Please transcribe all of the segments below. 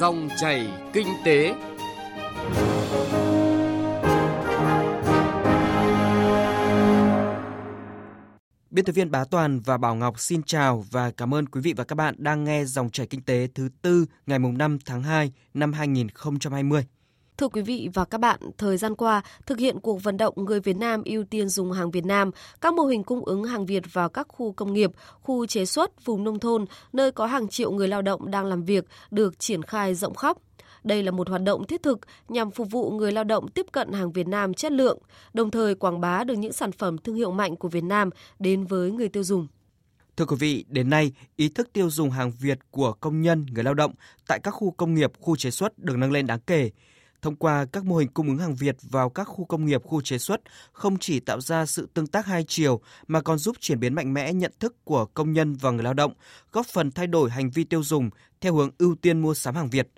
Dòng chảy kinh tế. Biên tập viên Bá Toàn và Bảo Ngọc xin chào và cảm ơn quý vị và các bạn đang nghe dòng chảy kinh tế thứ tư ngày mùng 5 tháng 2 năm 2020. Thưa quý vị và các bạn, thời gian qua, thực hiện cuộc vận động người Việt Nam ưu tiên dùng hàng Việt Nam, các mô hình cung ứng hàng Việt vào các khu công nghiệp, khu chế xuất, vùng nông thôn, nơi có hàng triệu người lao động đang làm việc được triển khai rộng khắp. Đây là một hoạt động thiết thực nhằm phục vụ người lao động tiếp cận hàng Việt Nam chất lượng, đồng thời quảng bá được những sản phẩm thương hiệu mạnh của Việt Nam đến với người tiêu dùng. Thưa quý vị, đến nay, ý thức tiêu dùng hàng Việt của công nhân, người lao động tại các khu công nghiệp, khu chế xuất được nâng lên đáng kể. Thông qua các mô hình cung ứng hàng Việt vào các khu công nghiệp, khu chế xuất không chỉ tạo ra sự tương tác hai chiều mà còn giúp chuyển biến mạnh mẽ nhận thức của công nhân và người lao động, góp phần thay đổi hành vi tiêu dùng theo hướng ưu tiên mua sắm hàng Việt.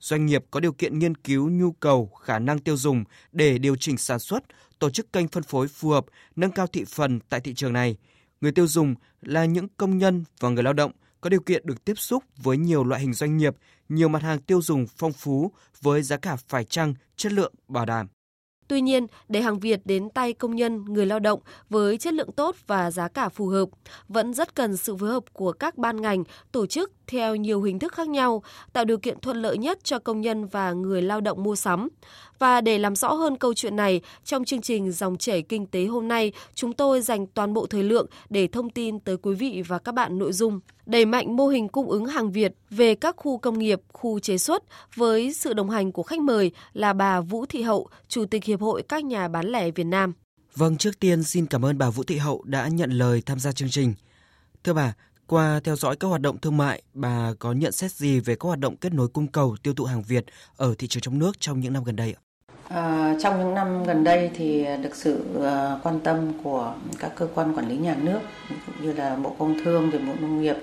Doanh nghiệp có điều kiện nghiên cứu nhu cầu, khả năng tiêu dùng để điều chỉnh sản xuất, tổ chức kênh phân phối phù hợp, nâng cao thị phần tại thị trường này. Người tiêu dùng là những công nhân và người lao động có điều kiện được tiếp xúc với nhiều loại hình doanh nghiệp, nhiều mặt hàng tiêu dùng phong phú với giá cả phải chăng, chất lượng bảo đảm. Tuy nhiên, để hàng Việt đến tay công nhân, người lao động với chất lượng tốt và giá cả phù hợp, vẫn rất cần sự phối hợp của các ban ngành, tổ chức theo nhiều hình thức khác nhau, tạo điều kiện thuận lợi nhất cho công nhân và người lao động mua sắm. Và để làm rõ hơn câu chuyện này, trong chương trình Dòng chảy kinh tế hôm nay, chúng tôi dành toàn bộ thời lượng để thông tin tới quý vị và các bạn nội dung đẩy mạnh mô hình cung ứng hàng Việt về các khu công nghiệp, khu chế xuất với sự đồng hành của khách mời là bà Vũ Thị Hậu, Chủ tịch Hiệp hội các nhà bán lẻ Việt Nam. Vâng, trước tiên xin cảm ơn bà Vũ Thị Hậu đã nhận lời tham gia chương trình. Thưa bà, qua theo dõi các hoạt động thương mại, bà có nhận xét gì về các hoạt động kết nối cung cầu tiêu thụ hàng Việt ở thị trường trong nước trong những năm gần đây ạ? À, trong những năm gần đây thì được sự uh, quan tâm của các cơ quan quản lý nhà nước như là Bộ Công Thương, rồi Bộ Nông nghiệp,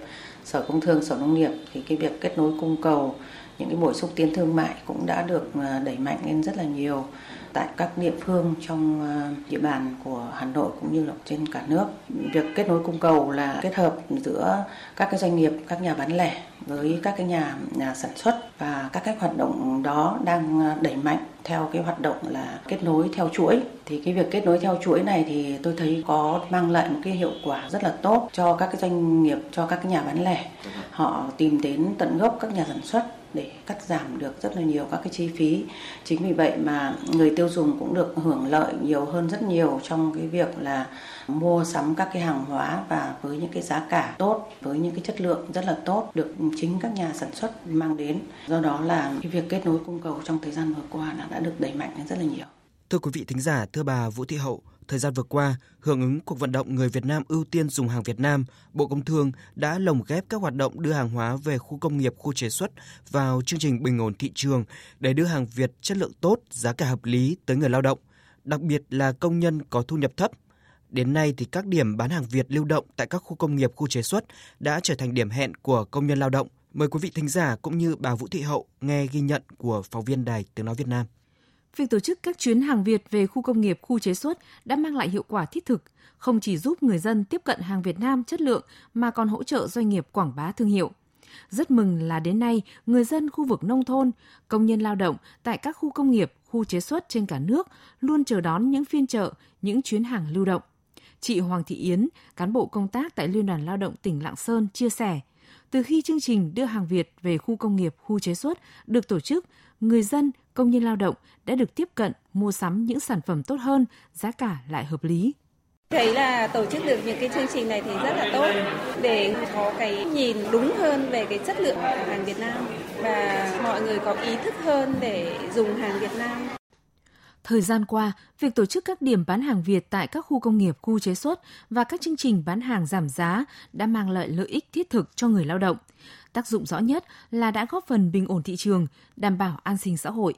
Sở Công Thương, Sở Nông nghiệp thì cái việc kết nối cung cầu những cái buổi xúc tiến thương mại cũng đã được uh, đẩy mạnh lên rất là nhiều tại các địa phương trong ờ, địa bàn của Hà Nội cũng như là trên cả nước. Việc kết nối cung cầu là kết hợp giữa các cái doanh nghiệp, các nhà bán lẻ với các cái nhà, nhà sản xuất và các cái hoạt động đó đang ờ, đẩy mạnh theo cái hoạt động là kết nối theo chuỗi. Thì cái việc kết nối theo chuỗi này thì tôi thấy có mang lại một cái hiệu quả rất là tốt cho các cái doanh nghiệp cho các cái nhà bán lẻ. Họ tìm đến tận gốc các nhà sản xuất để cắt giảm được rất là nhiều các cái chi phí. Chính vì vậy mà người tiêu dùng cũng được hưởng lợi nhiều hơn rất nhiều trong cái việc là mua sắm các cái hàng hóa và với những cái giá cả tốt, với những cái chất lượng rất là tốt được chính các nhà sản xuất mang đến. Do đó là cái việc kết nối cung cầu trong thời gian vừa qua đã được đẩy mạnh rất là nhiều. Thưa quý vị thính giả, thưa bà Vũ Thị Hậu, Thời gian vừa qua, hưởng ứng cuộc vận động người Việt Nam ưu tiên dùng hàng Việt Nam, Bộ Công Thương đã lồng ghép các hoạt động đưa hàng hóa về khu công nghiệp, khu chế xuất vào chương trình bình ổn thị trường để đưa hàng Việt chất lượng tốt, giá cả hợp lý tới người lao động, đặc biệt là công nhân có thu nhập thấp. Đến nay thì các điểm bán hàng Việt lưu động tại các khu công nghiệp, khu chế xuất đã trở thành điểm hẹn của công nhân lao động. Mời quý vị thính giả cũng như bà Vũ Thị Hậu nghe ghi nhận của phóng viên Đài Tiếng Nói Việt Nam. Việc tổ chức các chuyến hàng Việt về khu công nghiệp, khu chế xuất đã mang lại hiệu quả thiết thực, không chỉ giúp người dân tiếp cận hàng Việt Nam chất lượng mà còn hỗ trợ doanh nghiệp quảng bá thương hiệu. Rất mừng là đến nay, người dân khu vực nông thôn, công nhân lao động tại các khu công nghiệp, khu chế xuất trên cả nước luôn chờ đón những phiên chợ, những chuyến hàng lưu động. Chị Hoàng Thị Yến, cán bộ công tác tại Liên đoàn Lao động tỉnh Lạng Sơn chia sẻ, từ khi chương trình đưa hàng Việt về khu công nghiệp, khu chế xuất được tổ chức, người dân, công nhân lao động đã được tiếp cận mua sắm những sản phẩm tốt hơn, giá cả lại hợp lý. Thấy là tổ chức được những cái chương trình này thì rất là tốt để có cái nhìn đúng hơn về cái chất lượng của hàng Việt Nam và mọi người có ý thức hơn để dùng hàng Việt Nam. Thời gian qua, việc tổ chức các điểm bán hàng Việt tại các khu công nghiệp, khu chế xuất và các chương trình bán hàng giảm giá đã mang lại lợi ích thiết thực cho người lao động. Tác dụng rõ nhất là đã góp phần bình ổn thị trường, đảm bảo an sinh xã hội.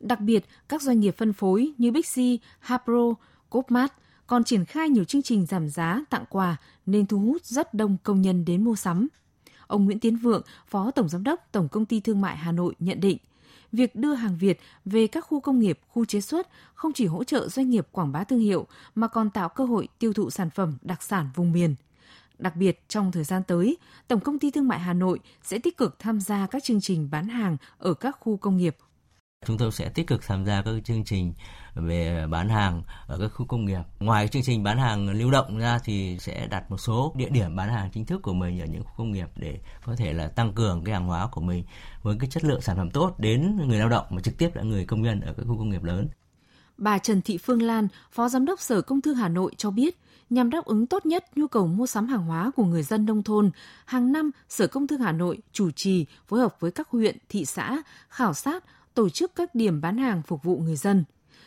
Đặc biệt, các doanh nghiệp phân phối như Bixi, Hapro, Copmart còn triển khai nhiều chương trình giảm giá, tặng quà nên thu hút rất đông công nhân đến mua sắm. Ông Nguyễn Tiến Vượng, Phó Tổng Giám đốc Tổng Công ty Thương mại Hà Nội nhận định, việc đưa hàng Việt về các khu công nghiệp, khu chế xuất không chỉ hỗ trợ doanh nghiệp quảng bá thương hiệu mà còn tạo cơ hội tiêu thụ sản phẩm đặc sản vùng miền. Đặc biệt, trong thời gian tới, Tổng công ty Thương mại Hà Nội sẽ tích cực tham gia các chương trình bán hàng ở các khu công nghiệp, Chúng tôi sẽ tích cực tham gia các chương trình về bán hàng ở các khu công nghiệp. Ngoài chương trình bán hàng lưu động ra thì sẽ đặt một số địa điểm bán hàng chính thức của mình ở những khu công nghiệp để có thể là tăng cường cái hàng hóa của mình với cái chất lượng sản phẩm tốt đến người lao động mà trực tiếp là người công nhân ở các khu công nghiệp lớn. Bà Trần Thị Phương Lan, Phó Giám đốc Sở Công Thương Hà Nội cho biết, nhằm đáp ứng tốt nhất nhu cầu mua sắm hàng hóa của người dân nông thôn, hàng năm Sở Công Thương Hà Nội chủ trì phối hợp với các huyện, thị xã khảo sát, tổ chức các điểm bán hàng phục vụ người dân.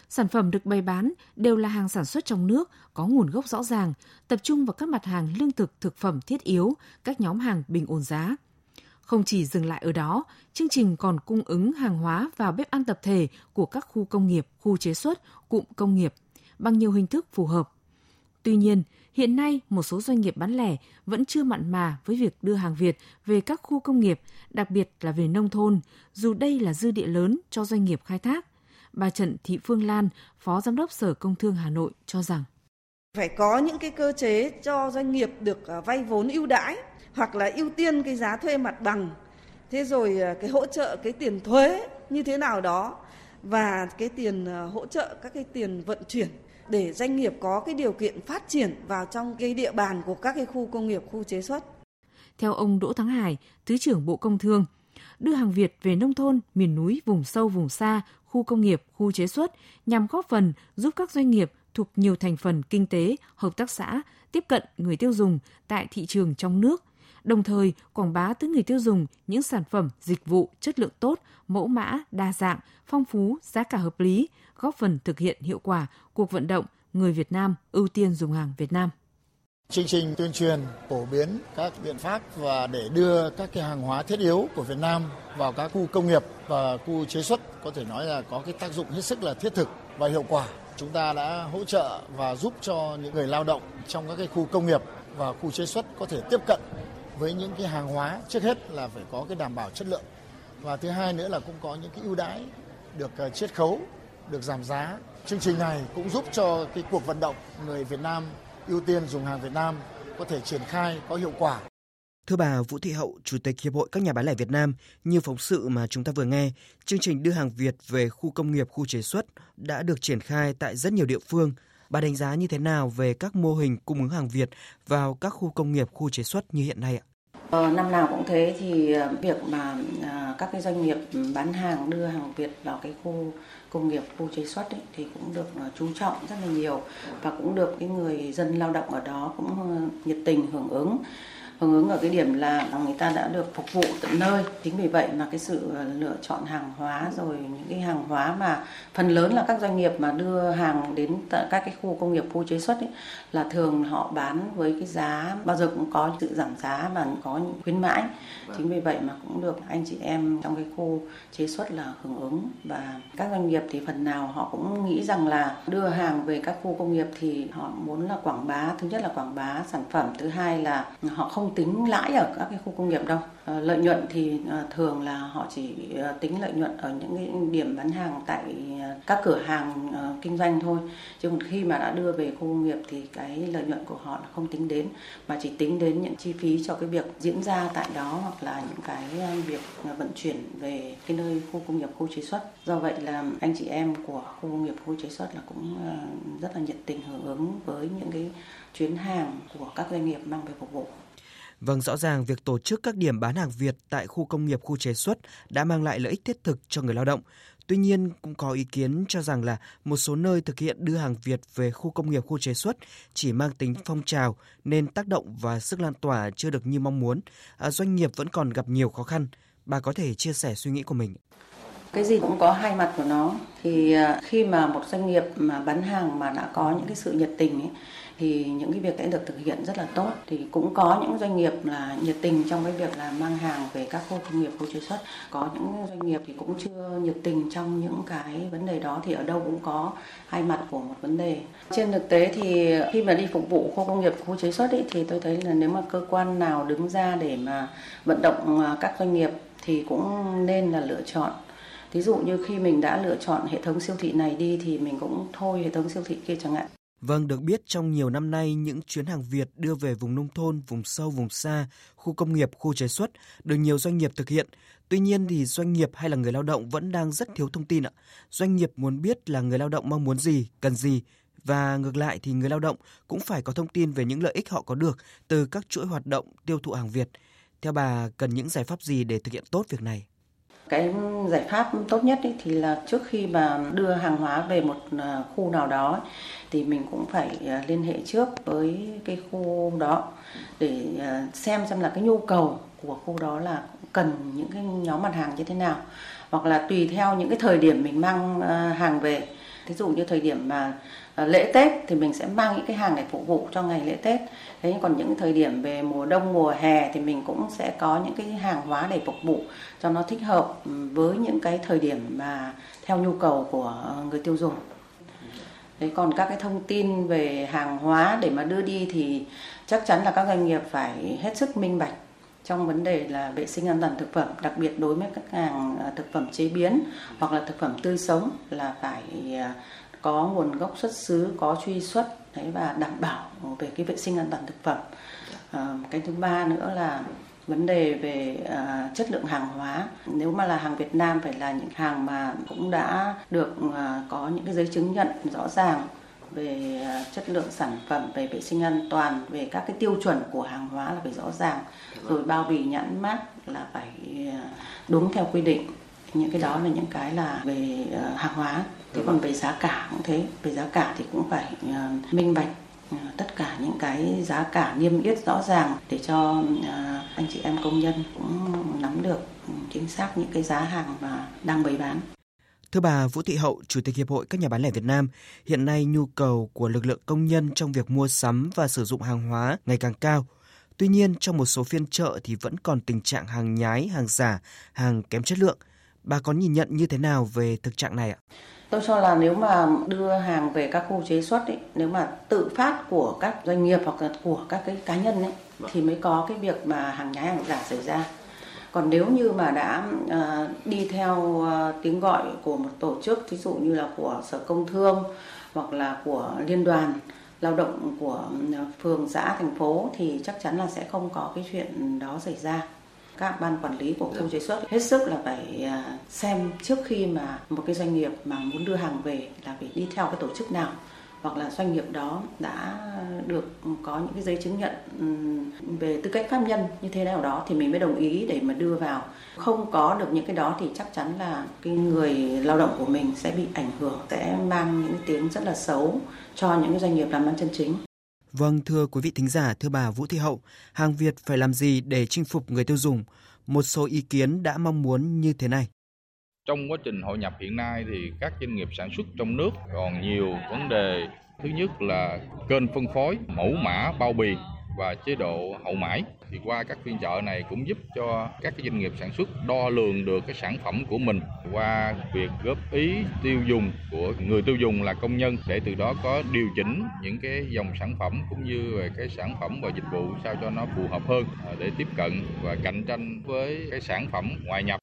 Sản phẩm được bày bán đều là hàng sản xuất trong nước, có nguồn gốc rõ ràng, tập trung vào các mặt hàng lương thực, thực phẩm thiết yếu, các nhóm hàng bình ổn giá. Không chỉ dừng lại ở đó, chương trình còn cung ứng hàng hóa vào bếp ăn tập thể của các khu công nghiệp, khu chế xuất, cụm công nghiệp bằng nhiều hình thức phù hợp. Tuy nhiên, hiện nay một số doanh nghiệp bán lẻ vẫn chưa mặn mà với việc đưa hàng Việt về các khu công nghiệp, đặc biệt là về nông thôn, dù đây là dư địa lớn cho doanh nghiệp khai thác. Bà Trần Thị Phương Lan, Phó Giám đốc Sở Công Thương Hà Nội cho rằng phải có những cái cơ chế cho doanh nghiệp được à, vay vốn ưu đãi hoặc là ưu tiên cái giá thuê mặt bằng thế rồi à, cái hỗ trợ cái tiền thuế như thế nào đó và cái tiền à, hỗ trợ các cái tiền vận chuyển để doanh nghiệp có cái điều kiện phát triển vào trong cái địa bàn của các cái khu công nghiệp, khu chế xuất. Theo ông Đỗ Thắng Hải, Thứ trưởng Bộ Công Thương, đưa hàng Việt về nông thôn, miền núi, vùng sâu, vùng xa, khu công nghiệp, khu chế xuất nhằm góp phần giúp các doanh nghiệp thuộc nhiều thành phần kinh tế, hợp tác xã tiếp cận người tiêu dùng tại thị trường trong nước, đồng thời quảng bá tới người tiêu dùng những sản phẩm, dịch vụ chất lượng tốt, mẫu mã, đa dạng, phong phú, giá cả hợp lý, góp phần thực hiện hiệu quả cuộc vận động người Việt Nam ưu tiên dùng hàng Việt Nam. Chương trình tuyên truyền phổ biến các biện pháp và để đưa các cái hàng hóa thiết yếu của Việt Nam vào các khu công nghiệp và khu chế xuất có thể nói là có cái tác dụng hết sức là thiết thực và hiệu quả. Chúng ta đã hỗ trợ và giúp cho những người lao động trong các cái khu công nghiệp và khu chế xuất có thể tiếp cận với những cái hàng hóa trước hết là phải có cái đảm bảo chất lượng và thứ hai nữa là cũng có những cái ưu đãi được ờ, chiết khấu được giảm giá. Chương trình này cũng giúp cho cái cuộc vận động người Việt Nam ưu tiên dùng hàng Việt Nam có thể triển khai có hiệu quả. Thưa bà Vũ Thị Hậu, Chủ tịch Hiệp hội các nhà bán lẻ Việt Nam, như phóng sự mà chúng ta vừa nghe, chương trình đưa hàng Việt về khu công nghiệp, khu chế xuất đã được triển khai tại rất nhiều địa phương. Bà đánh giá như thế nào về các mô hình cung ứng hàng Việt vào các khu công nghiệp, khu chế xuất như hiện nay ạ? Ờ, năm nào cũng thế thì ờ, việc mà ờ, các cái doanh nghiệp bán hàng đưa hàng Việt vào cái khu công nghiệp khu chế xuất ấy, thì cũng được ờ, chú trọng rất là nhiều và cũng được cái người dân lao động ở đó cũng nhiệt tình hưởng ứng hưởng ứng ở cái điểm là người ta đã được phục vụ tận nơi. Chính vì vậy mà cái sự ờ, lựa chọn hàng hóa rồi những cái hàng hóa mà phần lớn là các doanh nghiệp mà đưa hàng đến tận các cái khu công nghiệp khu chế xuất ấy, là thường họ bán với cái giá bao giờ cũng có sự giảm giá và có những khuyến mãi. Chính vì vậy mà cũng được anh chị em trong cái khu chế xuất là hưởng ứng. Và các doanh nghiệp thì phần nào họ cũng nghĩ rằng là đưa hàng về các khu công nghiệp thì họ muốn là quảng bá thứ nhất là quảng bá sản phẩm thứ hai là họ không tính lãi ở các cái khu công nghiệp đâu. Ờ, lợi nhuận thì ờ, thường là họ chỉ ờ, tính lợi nhuận ở những cái điểm bán hàng tại các cửa hàng kinh doanh thôi. Chứ còn khi mà đã đưa về khu công nghiệp thì cái lợi nhuận của họ là không tính đến, mà chỉ tính đến những chi phí cho cái việc diễn ra tại đó hoặc là những cái việc vận chuyển về cái nơi khu công nghiệp khu chế xuất. Do vậy là anh chị em của khu công nghiệp khu chế xuất là cũng rất là nhiệt tình hưởng ứng với những cái chuyến hàng của các doanh nghiệp mang về phục vụ. Vâng, rõ ràng việc tổ chức các điểm bán hàng Việt tại khu công nghiệp, khu chế xuất đã mang lại lợi ích thiết thực cho người lao động. Tuy nhiên, cũng có ý kiến cho rằng là một số nơi thực hiện đưa hàng Việt về khu công nghiệp, khu chế xuất chỉ mang tính phong trào nên tác động và sức lan tỏa chưa được như mong muốn. À, doanh nghiệp vẫn còn gặp nhiều khó khăn. Bà có thể chia sẻ suy nghĩ của mình. Cái gì cũng có hai mặt của nó. Thì à, khi mà một doanh nghiệp mà bán hàng mà đã có những cái sự nhiệt tình ấy, thì những cái việc đã được thực hiện rất là tốt. Thì cũng có những doanh nghiệp là nhiệt tình trong cái việc là mang hàng về các khu công nghiệp khu chế xuất. Có những doanh nghiệp thì cũng chưa nhiệt tình trong những cái vấn đề đó thì ở đâu cũng có hai mặt của một vấn đề. Trên thực tế thì khi mà đi phục vụ khu công nghiệp khu chế xuất ý, thì tôi thấy là nếu mà cơ quan nào đứng ra để mà vận động à, các doanh nghiệp thì cũng nên là lựa chọn. Ví dụ như khi mình đã lựa chọn hệ thống siêu thị này đi thì mình cũng thôi hệ thống siêu thị kia chẳng hạn. Vâng, được biết trong nhiều năm nay, những chuyến hàng Việt đưa về vùng nông thôn, vùng sâu, vùng xa, khu công nghiệp, khu chế xuất được nhiều doanh nghiệp thực hiện. Tuy nhiên thì doanh nghiệp hay là người lao động vẫn đang rất thiếu thông tin ạ. Doanh nghiệp muốn biết là người lao động mong muốn gì, cần gì và ngược lại thì người lao động cũng phải có thông tin về những lợi ích họ có được từ các chuỗi hoạt động tiêu thụ hàng Việt. Theo bà, cần những giải pháp gì để thực hiện tốt việc này? Cái giải pháp tốt nhất ý, thì là trước khi mà đưa hàng hóa về một à, khu nào đó thì mình cũng phải à, liên hệ trước với cái khu đó để à, xem xem là cái nhu cầu của khu đó là cần những cái nhóm mặt hàng như thế nào. Hoặc là tùy theo những cái thời điểm mình mang hàng về. Thí dụ như thời điểm mà à, lễ Tết thì mình sẽ mang những cái hàng để phục vụ cho ngày lễ Tết. Thế còn những thời điểm về mùa đông, mùa hè thì mình cũng sẽ có những cái hàng hóa để phục vụ cho nó thích hợp ừ, với những cái thời điểm mà theo nhu cầu của ờ, người tiêu dùng. Thế còn các cái thông tin về hàng hóa để mà đưa đi thì chắc chắn là các doanh nghiệp phải hết sức minh bạch trong vấn đề là vệ sinh an toàn thực phẩm, đặc biệt đối với các hàng à, thực phẩm chế biến hoặc là thực phẩm tươi sống là phải à, có nguồn gốc xuất xứ, có truy xuất đấy và đảm bảo về cái vệ sinh an toàn thực phẩm. À, cái thứ ba nữa là vấn đề về uh, chất lượng hàng hóa nếu mà là hàng Việt Nam phải là những hàng mà cũng đã được uh, có những cái giấy chứng nhận rõ ràng về à, chất lượng sản phẩm, về vệ sinh an toàn, về các cái tiêu chuẩn của hàng hóa là phải rõ ràng. Rồi bao bì nhãn mát là phải à, đúng theo quy định. Những cái đó là những cái là về à, hàng hóa. Thế còn về giá cả cũng thế. Về giá cả thì cũng phải minh bạch tất cả những cái giá cả niêm yết rõ ràng để cho anh chị em công nhân cũng nắm được ừ, chính xác những cái giá hàng mà đang bày bán. Thưa bà Vũ Thị Hậu, Chủ tịch Hiệp hội các nhà bán lẻ Việt Nam, hiện nay nhu cầu của lực lượng công nhân trong việc mua sắm và sử dụng hàng hóa ngày càng cao. Tuy nhiên, trong một số phiên chợ thì vẫn còn tình trạng hàng nhái, hàng giả, hàng kém chất lượng. Bà có nhìn nhận như thế nào về thực trạng này ạ? Tôi cho là nếu mà đưa hàng về các khu chế xuất ấy, nếu mà tự phát của các doanh nghiệp hoặc là của các cái cá nhân ấy, thì mới có cái việc mà hàng nhái hàng giả xảy ra còn nếu như mà đã uh, đi theo uh, tiếng gọi của một tổ chức ví dụ như là của sở công thương hoặc là của liên đoàn lao động của phường xã thành phố thì chắc chắn là sẽ không có cái chuyện đó xảy ra. Các ban quản lý của khu chế xuất hết sức là phải xem trước khi mà một cái doanh nghiệp mà muốn đưa hàng về là phải đi theo cái tổ chức nào hoặc là doanh nghiệp đó đã được có những cái giấy chứng nhận về tư cách pháp nhân như thế nào đó thì mình mới đồng ý để mà đưa vào không có được những cái đó thì chắc chắn là cái người lao động của mình sẽ bị ảnh hưởng sẽ mang những tiếng rất là xấu cho những cái doanh nghiệp làm ăn chân chính Vâng, thưa quý vị thính giả, thưa bà Vũ Thị Hậu, hàng Việt phải làm gì để chinh phục người tiêu dùng? Một số ý kiến đã mong muốn như thế này. Trong quá trình hội nhập hiện nay thì các doanh nghiệp sản xuất trong nước còn nhiều vấn đề. Thứ nhất là kênh phân phối, mẫu mã, bao bì và chế độ hậu mãi. Thì qua các phiên chợ này cũng giúp cho các cái doanh nghiệp sản xuất đo lường được cái sản phẩm của mình. Qua việc góp ý tiêu dùng của người tiêu dùng là công nhân để từ đó có điều chỉnh những cái dòng sản phẩm cũng như về cái sản phẩm và dịch vụ sao cho nó phù hợp hơn à, để tiếp cận và cạnh tranh với cái sản phẩm ngoại nhập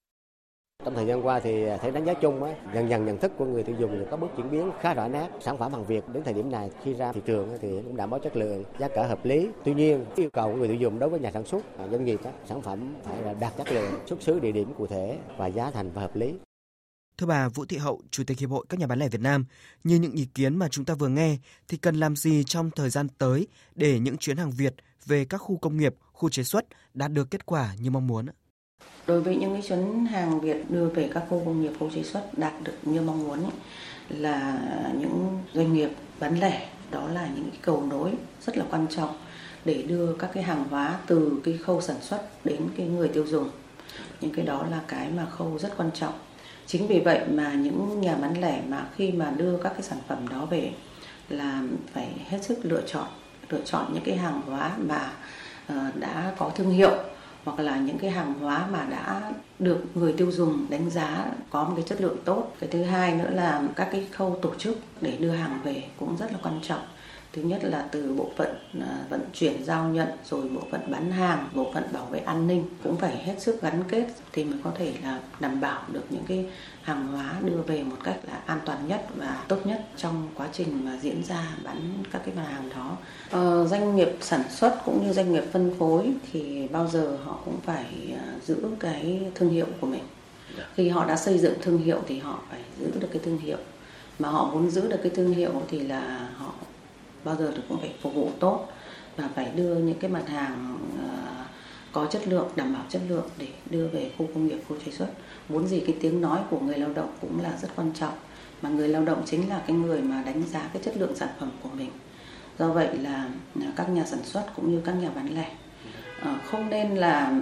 trong thời gian qua thì thấy đánh giá chung á, dần dần nhận thức của người tiêu dùng có bước chuyển biến khá rõ nét. Sản phẩm hàng Việt đến thời điểm này khi ra thị trường thì cũng đảm bảo chất lượng, giá cả hợp lý. Tuy nhiên yêu cầu của người tiêu dùng đối với nhà sản xuất, à, doanh nghiệp á, sản phẩm phải là đạt chất lượng, xuất xứ địa điểm cụ thể và giá thành và hợp lý. Thưa bà Vũ Thị Hậu, Chủ tịch Hiệp hội các nhà bán lẻ Việt Nam, như những ý kiến mà chúng ta vừa nghe thì cần làm gì trong thời gian tới để những chuyến hàng Việt về các khu công nghiệp, khu chế xuất đạt được kết quả như mong muốn? Đối với những cái chuyến hàng Việt đưa về các khu công nghiệp, khu chế xuất đạt được như mong muốn ấy, là những doanh nghiệp bán lẻ đó là những cái cầu nối rất là quan trọng để đưa các cái hàng hóa từ cái khâu sản xuất đến cái người tiêu dùng. Những cái đó là cái mà khâu rất quan trọng. Chính vì vậy mà những nhà bán lẻ mà khi mà đưa các cái sản phẩm đó về là phải hết sức lựa chọn lựa chọn những cái hàng hóa mà ờ, đã có thương hiệu hoặc là những cái hàng hóa mà đã được người tiêu dùng đánh giá có một cái chất lượng tốt. Cái thứ hai nữa là các cái khâu tổ chức để đưa hàng về cũng rất là quan trọng. Thứ nhất là từ bộ phận à, vận chuyển giao nhận rồi bộ phận bán hàng, bộ phận bảo vệ an ninh cũng phải hết sức gắn kết thì mới có thể là đảm bảo được những cái hàng hóa đưa về một cách là an toàn nhất và tốt nhất trong quá trình mà diễn ra bán các cái mặt hàng đó. Ờ, doanh nghiệp sản xuất cũng như doanh nghiệp phân phối thì bao giờ họ cũng phải à, giữ cái thương hiệu của mình. Khi họ đã xây dựng thương hiệu thì họ phải giữ được cái thương hiệu mà họ muốn giữ được cái thương hiệu thì là họ bao giờ cũng phải phục vụ tốt và phải đưa những cái mặt hàng ờ, có chất lượng, đảm bảo chất lượng để đưa về khu công nghiệp, khu chế xuất. Muốn gì cái tiếng nói của người lao động cũng là rất quan trọng, mà người lao động chính là cái người mà đánh giá cái chất lượng sản phẩm của mình. Do vậy là ờ, các nhà sản xuất cũng như các nhà bán lẻ ờ, không nên là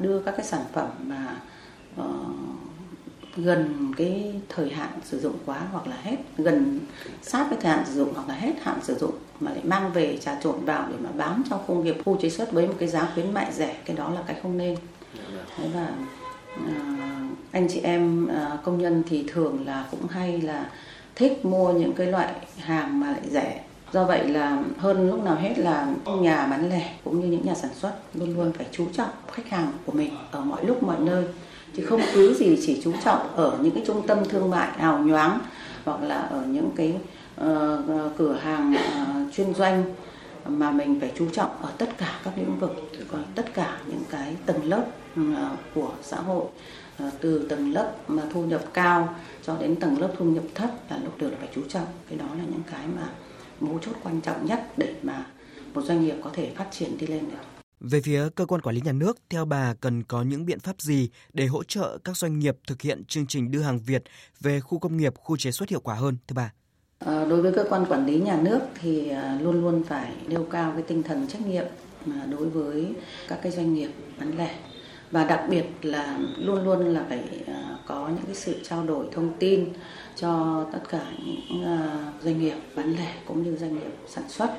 đưa các cái sản phẩm mà gần cái thời hạn sử dụng quá hoặc là hết, gần sát với thời hạn sử dụng hoặc là hết hạn sử dụng mà lại mang về trà trộn vào để mà bán cho công nghiệp khu chế xuất với một cái giá khuyến mại rẻ, cái đó là cái không nên. Thế và à, anh chị em à, công nhân thì thường là cũng hay là thích mua những cái loại hàng mà lại rẻ. Do vậy là hơn lúc nào hết là nhà bán lẻ cũng như những nhà sản xuất luôn luôn phải chú trọng khách hàng của mình ở mọi lúc mọi nơi chứ không cứ gì chỉ chú trọng ở những cái trung tâm thương mại hào nhoáng hoặc là ở những cái uh, cửa hàng uh, chuyên doanh mà mình phải chú trọng ở tất cả các lĩnh vực còn tất cả những cái tầng lớp uh, của xã hội uh, từ tầng lớp mà thu nhập cao cho đến tầng lớp thu nhập thấp là lúc đều là phải chú trọng. Cái đó là những cái mà mấu chốt quan trọng nhất để mà một doanh nghiệp có thể phát triển đi lên được về phía cơ quan quản lý nhà nước, theo bà cần có những biện pháp gì để hỗ trợ các doanh nghiệp thực hiện chương trình đưa hàng Việt về khu công nghiệp, khu chế xuất hiệu quả hơn, thưa bà? À, đối với cơ quan quản lý nhà nước thì à, luôn luôn phải nêu cao cái tinh thần trách nhiệm à, đối với các cái doanh nghiệp bán lẻ và đặc biệt là luôn luôn là phải có những cái sự trao đổi thông tin cho tất cả những doanh nghiệp bán lẻ cũng như doanh nghiệp sản xuất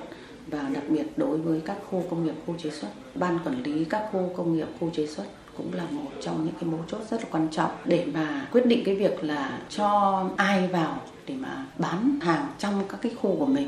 và đặc biệt đối với các khu công nghiệp khu chế xuất ban quản lý các khu công nghiệp khu chế xuất cũng là một trong những cái mấu chốt rất là quan trọng để mà quyết định cái việc là cho ai vào để mà bán hàng trong các cái khu của mình.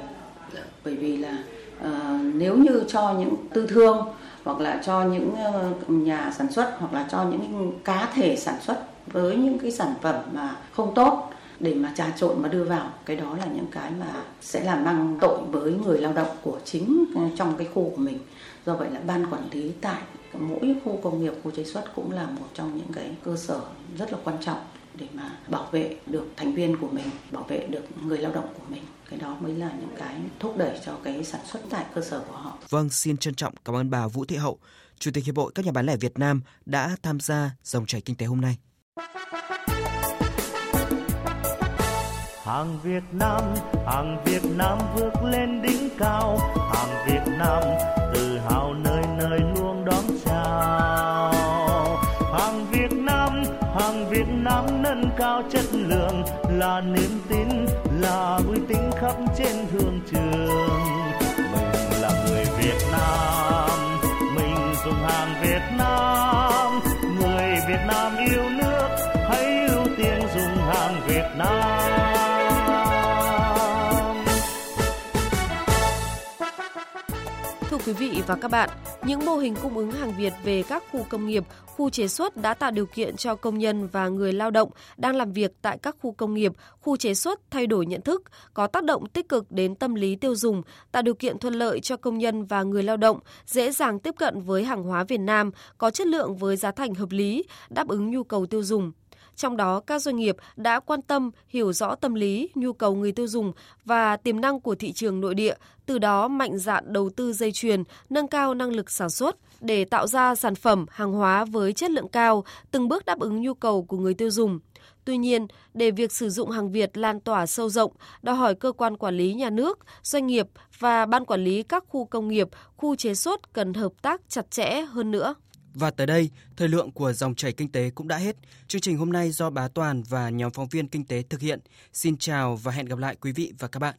Bởi vì là uh, nếu như cho những tư thương hoặc là cho những uh, nhà sản xuất hoặc là cho những cá thể sản xuất với những cái sản phẩm mà không tốt để mà trà trộn mà đưa vào cái đó là những cái mà sẽ làm mang tội với người lao động của chính ờ, trong cái khu của mình do vậy là ban quản lý tại mỗi khu công nghiệp khu chế xuất cũng là một trong những cái cơ sở rất là quan trọng để mà bảo vệ được thành viên của mình bảo vệ được người lao động của mình cái đó mới là những cái thúc đẩy cho cái sản xuất tại cơ sở của họ. Vâng, xin trân trọng cảm ơn bà Vũ Thị Hậu, Chủ tịch Hiệp hội các nhà bán lẻ Việt Nam đã tham gia dòng chảy kinh tế hôm nay. Hàng Việt Nam, hàng Việt Nam vượt lên đỉnh cao. Hàng Việt Nam tự hào nơi nơi luôn đón chào. Hàng Việt Nam, hàng Việt Nam nâng cao chất lượng. Là niềm tin, là uy tín khắp trên thương trường. Quý vị và các bạn, những mô hình cung ứng hàng Việt về các khu công nghiệp, khu chế xuất đã tạo điều kiện cho công nhân và người lao động đang làm việc tại các khu công nghiệp, khu chế xuất thay đổi nhận thức, có tác động tích cực đến tâm lý tiêu dùng, tạo điều kiện thuận lợi cho công nhân và người lao động dễ dàng tiếp cận với hàng hóa Việt Nam có chất lượng với giá thành hợp lý, đáp ứng nhu cầu tiêu dùng. Trong đó, các doanh nghiệp đã quan tâm, hiểu rõ tâm lý, nhu cầu người tiêu dùng và tiềm năng của thị trường nội địa, từ đó mạnh dạn đầu tư dây chuyền, nâng cao năng lực sản xuất để tạo ra sản phẩm, hàng hóa với chất lượng cao, từng bước đáp ứng nhu cầu của người tiêu dùng. Tuy nhiên, để việc sử dụng hàng Việt lan tỏa sâu rộng, đòi hỏi cơ quan quản lý nhà nước, doanh nghiệp và ban quản lý các khu công nghiệp, khu chế xuất cần hợp tác chặt chẽ hơn nữa. Và tới đây, thời lượng của dòng chảy kinh tế cũng đã hết. Chương trình hôm nay do Bá Toàn và nhóm phóng viên kinh tế thực hiện. Xin chào và hẹn gặp lại quý vị và các bạn.